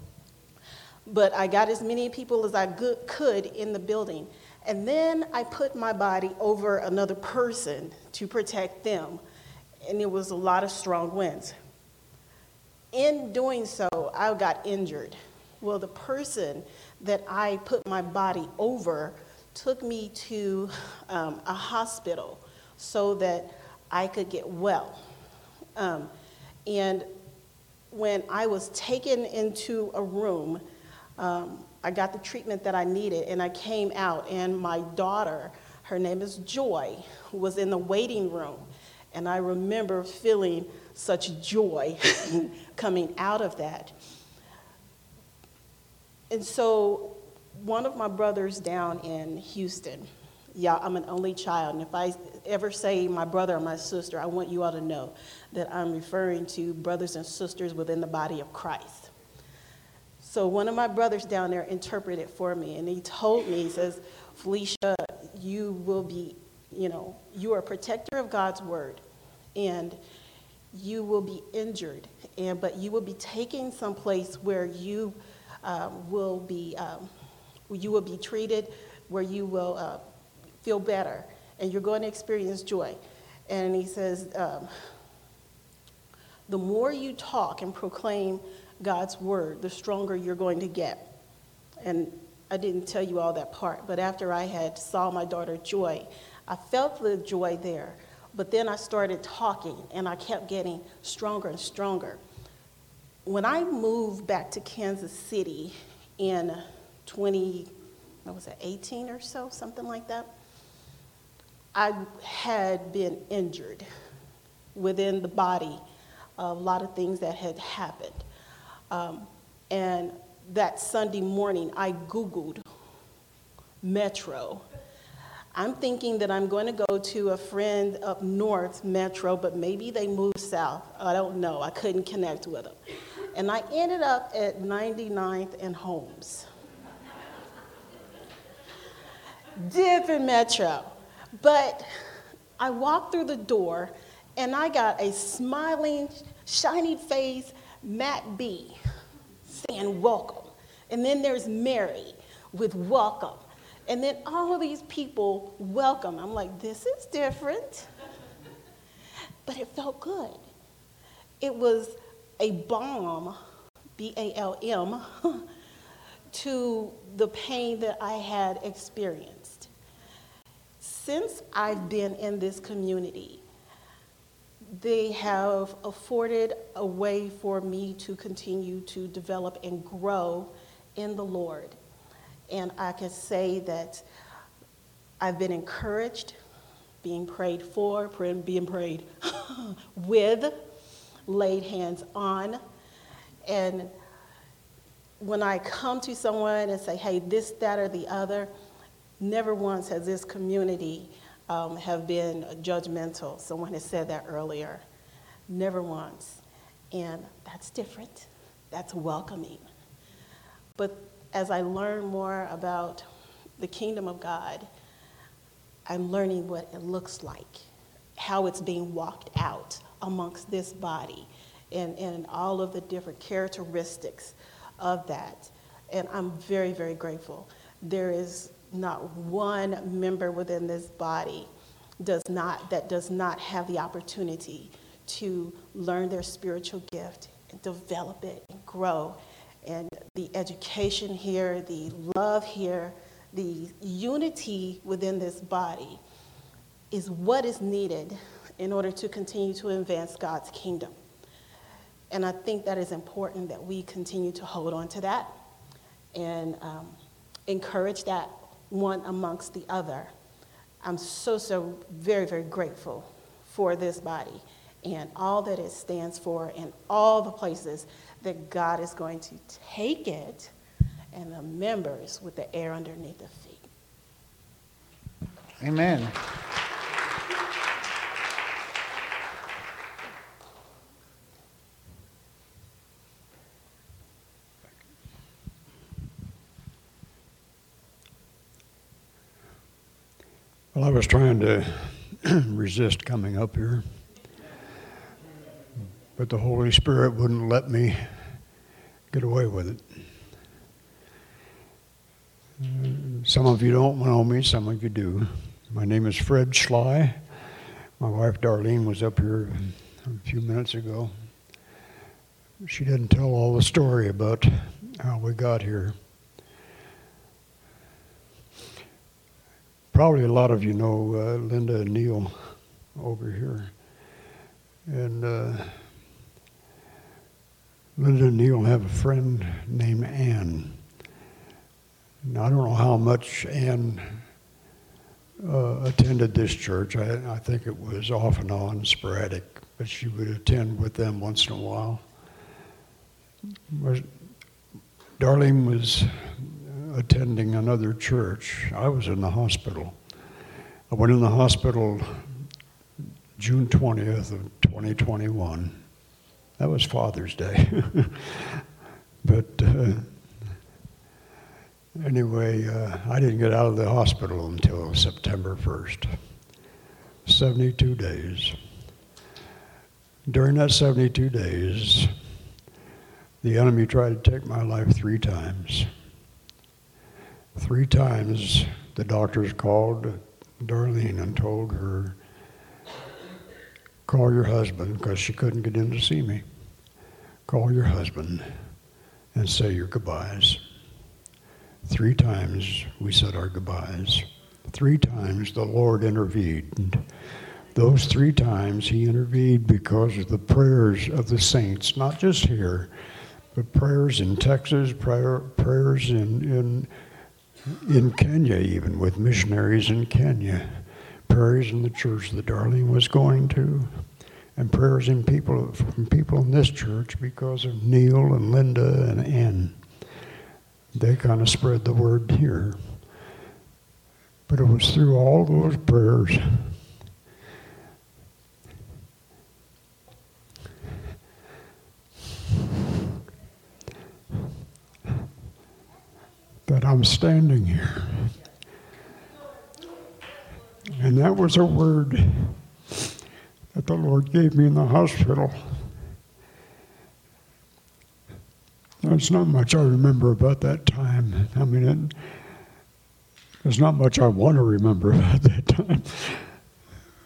But I got as many people as I could in the building. And then I put my body over another person to protect them. And it was a lot of strong winds. In doing so, I got injured. Well, the person that I put my body over took me to um, a hospital so that I could get well. Um, and when I was taken into a room, um, I got the treatment that I needed, and I came out, and my daughter, her name is Joy, was in the waiting room. And I remember feeling such joy coming out of that. And so, one of my brothers down in Houston, yeah, I'm an only child, and if I ever say my brother or my sister, I want you all to know that I'm referring to brothers and sisters within the body of Christ. So one of my brothers down there interpreted for me, and he told me, he says, Felicia, you will be, you know, you are a protector of God's word, and you will be injured, and but you will be taken someplace where you um, will be, um, you will be treated, where you will uh, feel better, and you're going to experience joy. And he says, um, the more you talk and proclaim God's word, the stronger you're going to get. And I didn't tell you all that part, but after I had saw my daughter Joy, I felt the joy there. But then I started talking and I kept getting stronger and stronger. When I moved back to Kansas City in 20, what was it, 18 or so, something like that, I had been injured within the body, a lot of things that had happened. Um, and that Sunday morning, I Googled Metro. I'm thinking that I'm going to go to a friend up north, Metro, but maybe they moved south. I don't know. I couldn't connect with them. And I ended up at 99th and Holmes. Different Metro. But I walked through the door and I got a smiling, shiny face Matt B saying welcome. And then there's Mary with welcome. And then all of these people welcome. I'm like, this is different. But it felt good. It was a balm, B A L M, to the pain that I had experienced. Since I've been in this community, they have afforded a way for me to continue to develop and grow in the Lord. And I can say that I've been encouraged, being prayed for, being prayed with, laid hands on. And when I come to someone and say, hey, this, that, or the other, never once has this community um, have been judgmental. Someone has said that earlier. Never once. And that's different. That's welcoming. But as I learn more about the kingdom of God, I'm learning what it looks like, how it's being walked out amongst this body, and, and all of the different characteristics of that. And I'm very, very grateful. There is not one member within this body does not, that does not have the opportunity to learn their spiritual gift and develop it and grow. And the education here, the love here, the unity within this body is what is needed in order to continue to advance God's kingdom. And I think that is important that we continue to hold on to that and um, encourage that one amongst the other. I'm so, so very, very grateful for this body and all that it stands for and all the places that God is going to take it and the members with the air underneath the feet. Amen. Well, I was trying to resist coming up here, but the Holy Spirit wouldn't let me get away with it. Some of you don't know me, some of you do. My name is Fred Schley. My wife Darlene was up here a few minutes ago. She didn't tell all the story about how we got here. Probably a lot of you know uh, Linda and Neil over here. And uh, Linda and Neil have a friend named Ann. Now, I don't know how much Ann uh, attended this church. I, I think it was off and on, sporadic, but she would attend with them once in a while. Darlene was attending another church. I was in the hospital. I went in the hospital June 20th of 2021. That was Father's Day. but uh, anyway, uh, I didn't get out of the hospital until September 1st. 72 days. During that 72 days, the enemy tried to take my life three times. Three times the doctors called Darlene and told her, call your husband, because she couldn't get in to see me. Call your husband and say your goodbyes. Three times we said our goodbyes. Three times the Lord intervened. Those three times he intervened because of the prayers of the saints, not just here, but prayers in Texas, prayer, prayers in, in in Kenya, even with missionaries in Kenya, prayers in the church that Darlene was going to, and prayers in people from people in this church because of Neil and Linda and Ann. They kind of spread the word here. But it was through all those prayers that I'm standing here. And that was a word that the Lord gave me in the hospital. There's not much I remember about that time. I mean, it, there's not much I want to remember about that time.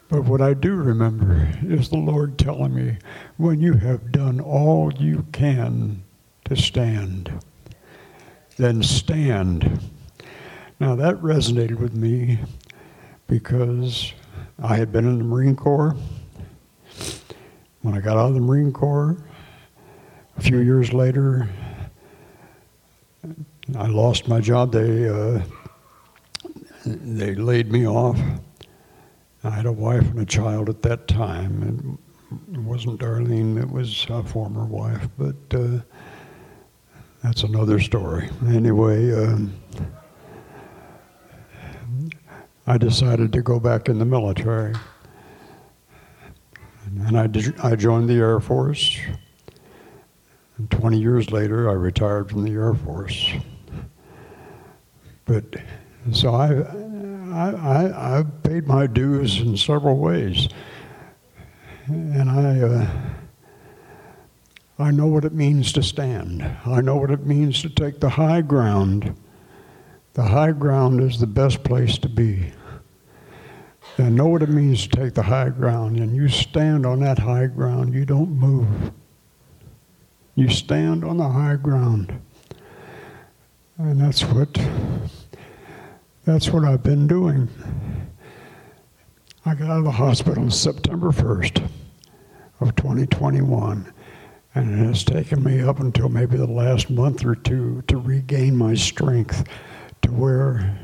But what I do remember is the Lord telling me, when you have done all you can to stand, then stand. Now that resonated with me because I had been in the Marine Corps. When I got out of the Marine Corps, a few years later, I lost my job. They uh, they laid me off. I had a wife and a child at that time. It wasn't Darlene; it was a former wife, but. Uh, that's another story. Anyway, um, I decided to go back in the military. And I, did, I joined the Air Force. And 20 years later, I retired from the Air Force. But so I, I, I, paid my dues in several ways. And I. Uh, I know what it means to stand. I know what it means to take the high ground. The high ground is the best place to be. I know what it means to take the high ground, and you stand on that high ground, you don't move. You stand on the high ground. And that's what that's what I've been doing. I got out of the hospital September 1st of 2021. And it has taken me up until maybe the last month or two to regain my strength to where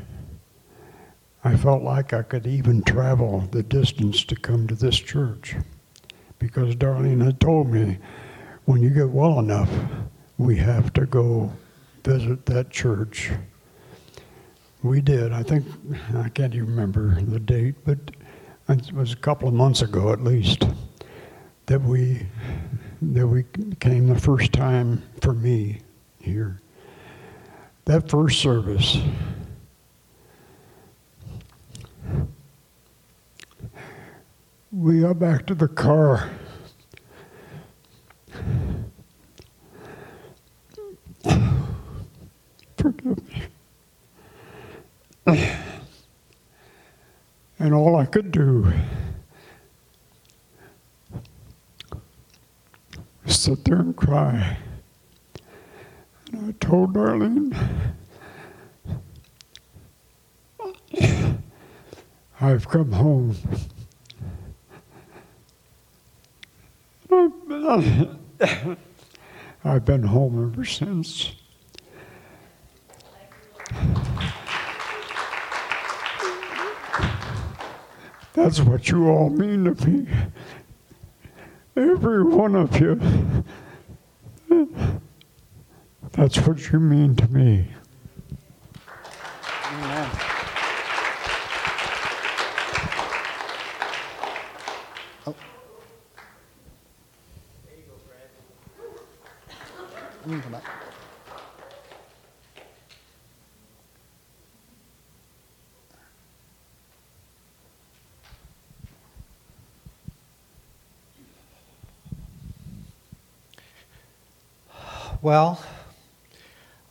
I felt like I could even travel the distance to come to this church. Because Darlene had told me, when you get well enough, we have to go visit that church. We did. I think, I can't even remember the date, but it was a couple of months ago at least that we that we came the first time for me here. That first service, we got back to the car. Forgive me. And all I could do sit there and cry. And I told Darlene, I've come home. I've been home ever since. That's what you all mean to me. Every one of you. That's what you mean to me. Amen. Oh. Mm, Well,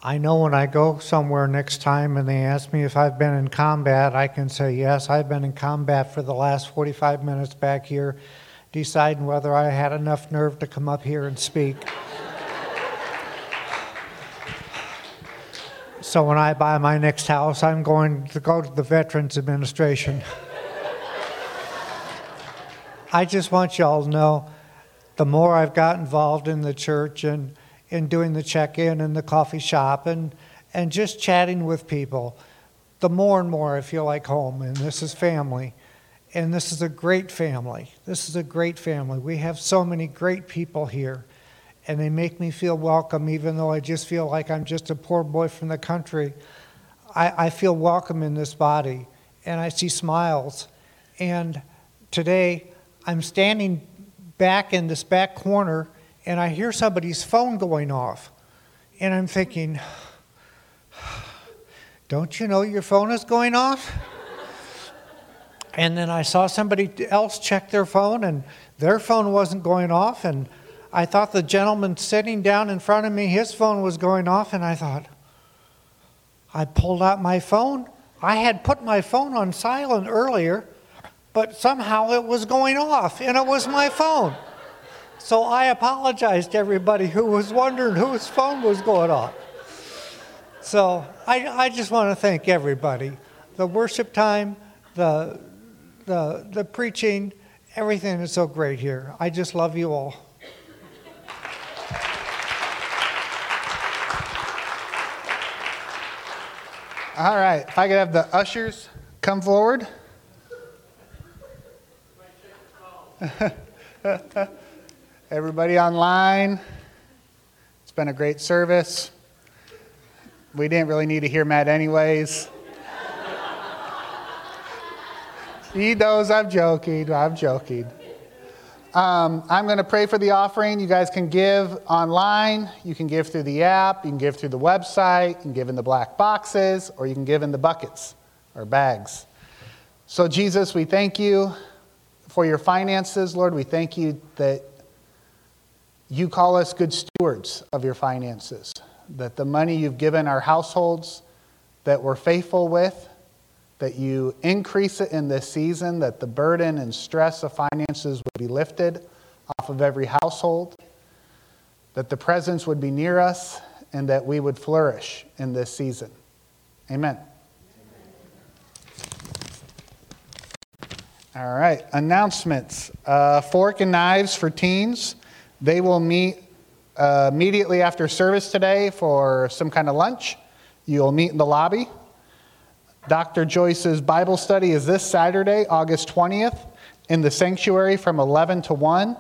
I know when I go somewhere next time and they ask me if I've been in combat, I can say, yes, I've been in combat for the last 45 minutes back here, deciding whether I had enough nerve to come up here and speak. so when I buy my next house, I'm going to go to the Veterans Administration. I just want y'all to know the more I've got involved in the church and in doing the check-in in the coffee shop and, and just chatting with people, the more and more I feel like home, and this is family. And this is a great family. This is a great family. We have so many great people here, and they make me feel welcome, even though I just feel like I'm just a poor boy from the country. I, I feel welcome in this body, and I see smiles. And today, I'm standing back in this back corner and I hear somebody's phone going off. And I'm thinking, don't you know your phone is going off? and then I saw somebody else check their phone, and their phone wasn't going off. And I thought the gentleman sitting down in front of me, his phone was going off. And I thought, I pulled out my phone. I had put my phone on silent earlier, but somehow it was going off, and it was my phone. So I apologize to everybody who was wondering whose phone was going off. So I, I just want to thank everybody. The worship time, the, the, the preaching, everything is so great here. I just love you all. All right, if I could have the ushers come forward. Everybody online, it's been a great service. We didn't really need to hear Matt, anyways. he knows I'm joking. I'm joking. Um, I'm going to pray for the offering. You guys can give online. You can give through the app. You can give through the website. You can give in the black boxes, or you can give in the buckets or bags. So, Jesus, we thank you for your finances, Lord. We thank you that you call us good stewards of your finances, that the money you've given our households that we're faithful with, that you increase it in this season, that the burden and stress of finances would be lifted off of every household, that the presence would be near us, and that we would flourish in this season. Amen. All right, announcements. Uh, fork and knives for teens. They will meet uh, immediately after service today for some kind of lunch. You'll meet in the lobby. Dr. Joyce's Bible study is this Saturday, August 20th, in the sanctuary from 11 to 1.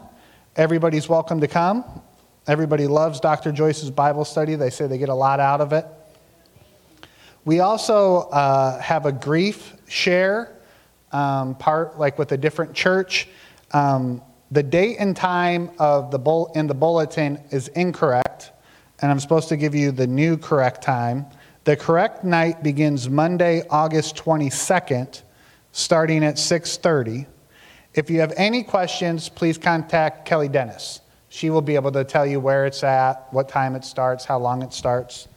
Everybody's welcome to come. Everybody loves Dr. Joyce's Bible study. They say they get a lot out of it. We also uh, have a grief share um, part, like with a different church. Um, the date and time of the bull in the bulletin is incorrect, and I'm supposed to give you the new correct time. The correct night begins Monday, August 22nd, starting at 6:30. If you have any questions, please contact Kelly Dennis. She will be able to tell you where it's at, what time it starts, how long it starts.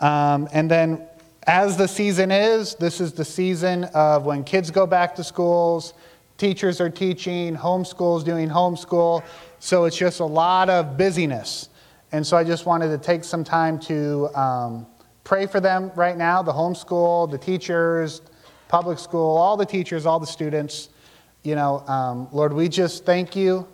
Um, and then, as the season is, this is the season of when kids go back to schools, teachers are teaching, homeschools doing homeschool. So it's just a lot of busyness. And so I just wanted to take some time to um, pray for them right now the homeschool, the teachers, public school, all the teachers, all the students. You know, um, Lord, we just thank you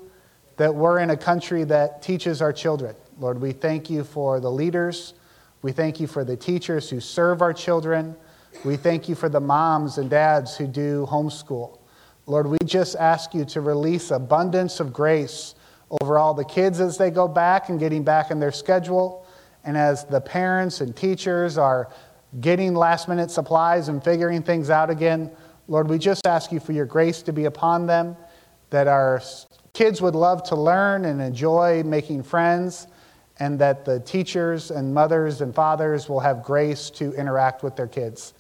that we're in a country that teaches our children. Lord, we thank you for the leaders. We thank you for the teachers who serve our children. We thank you for the moms and dads who do homeschool. Lord, we just ask you to release abundance of grace over all the kids as they go back and getting back in their schedule, and as the parents and teachers are getting last minute supplies and figuring things out again. Lord, we just ask you for your grace to be upon them, that our kids would love to learn and enjoy making friends, and that the teachers and mothers and fathers will have grace to interact with their kids.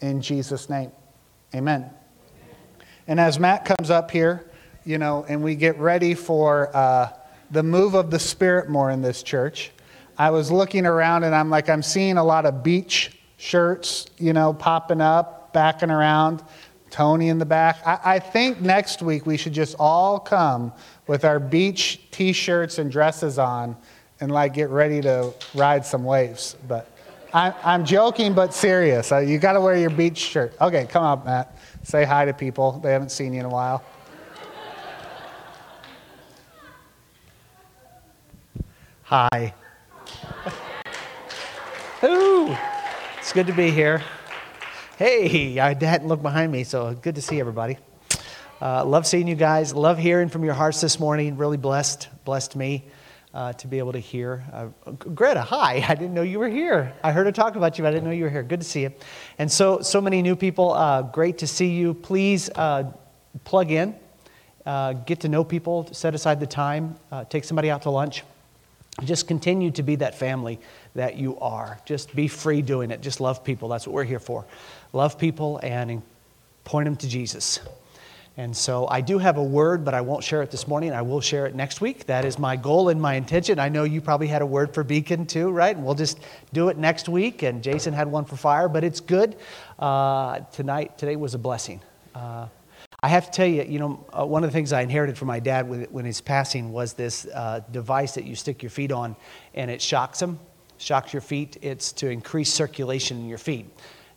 In Jesus' name, amen. And as Matt comes up here, you know, and we get ready for uh, the move of the Spirit more in this church, I was looking around and I'm like, I'm seeing a lot of beach shirts, you know, popping up, backing around. Tony in the back. I, I, think next week we should just all come with our beach t shirts and dresses on and like get ready to ride some waves. But I, am joking, but serious. Uh, you got to wear your beach shirt. Okay, come up, Matt. Say hi to people. They haven't seen you in a while. Hi. Ooh, it's good to be here. Hey, I hadn't looked behind me, so good to see everybody. Uh, love seeing you guys. Love hearing from your hearts this morning. Really blessed, blessed me uh, to be able to hear. Uh, Greta, hi. I didn't know you were here. I heard her talk about you, but I didn't know you were here. Good to see you. And so, so many new people. Uh, great to see you. Please uh, plug in, uh, get to know people, set aside the time, take somebody out to lunch. Just continue to be that family that you are. Just be free doing it. Just love people. That's what we're here for love people and point them to Jesus. And so I do have a word, but I won't share it this morning. I will share it next week. That is my goal and my intention. I know you probably had a word for Beacon too, right? And we'll just do it next week. And Jason had one for fire, but it's good. Uh, tonight, today was a blessing. Uh, I have to tell you, you know, uh, one of the things I inherited from my dad when, when he's passing was this uh, device that you stick your feet on, and it shocks them, shocks your feet. It's to increase circulation in your feet.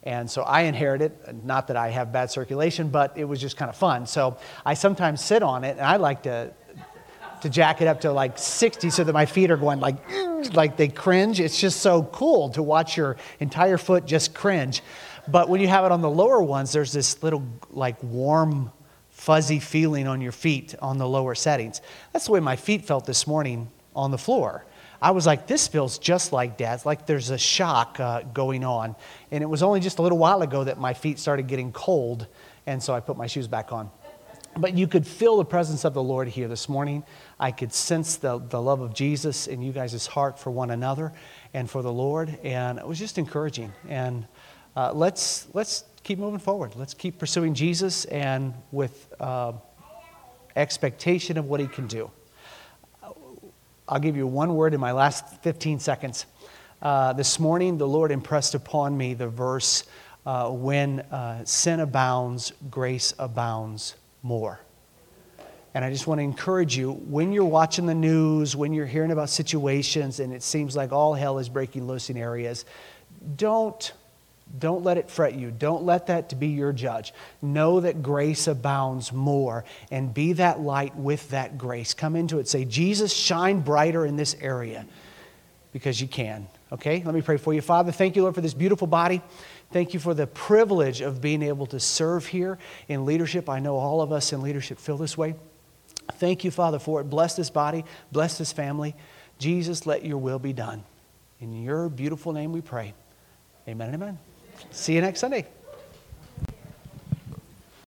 And so I inherit it, not that I have bad circulation, but it was just kind of fun. So I sometimes sit on it, and I like to, to jack it up to like 60 so that my feet are going like, like they cringe. It's just so cool to watch your entire foot just cringe. But when you have it on the lower ones, there's this little like warm, fuzzy feeling on your feet on the lower settings. That's the way my feet felt this morning on the floor. I was like, this feels just like dad's, like there's a shock uh, going on. And it was only just a little while ago that my feet started getting cold, and so I put my shoes back on. But you could feel the presence of the Lord here this morning. I could sense the, the love of Jesus in you guys' heart for one another and for the Lord, and it was just encouraging. And uh, let's, let's keep moving forward. Let's keep pursuing Jesus and with uh, expectation of what he can do. I'll give you one word in my last 15 seconds. Uh, this morning, the Lord impressed upon me the verse uh, when uh, sin abounds, grace abounds more. And I just want to encourage you when you're watching the news, when you're hearing about situations and it seems like all hell is breaking loose in areas, don't don't let it fret you. Don't let that to be your judge. Know that grace abounds more and be that light with that grace. Come into it. Say, Jesus, shine brighter in this area because you can. Okay? Let me pray for you. Father, thank you, Lord, for this beautiful body. Thank you for the privilege of being able to serve here in leadership. I know all of us in leadership feel this way. Thank you, Father, for it. Bless this body, bless this family. Jesus, let your will be done. In your beautiful name we pray. Amen and amen. See you next Sunday.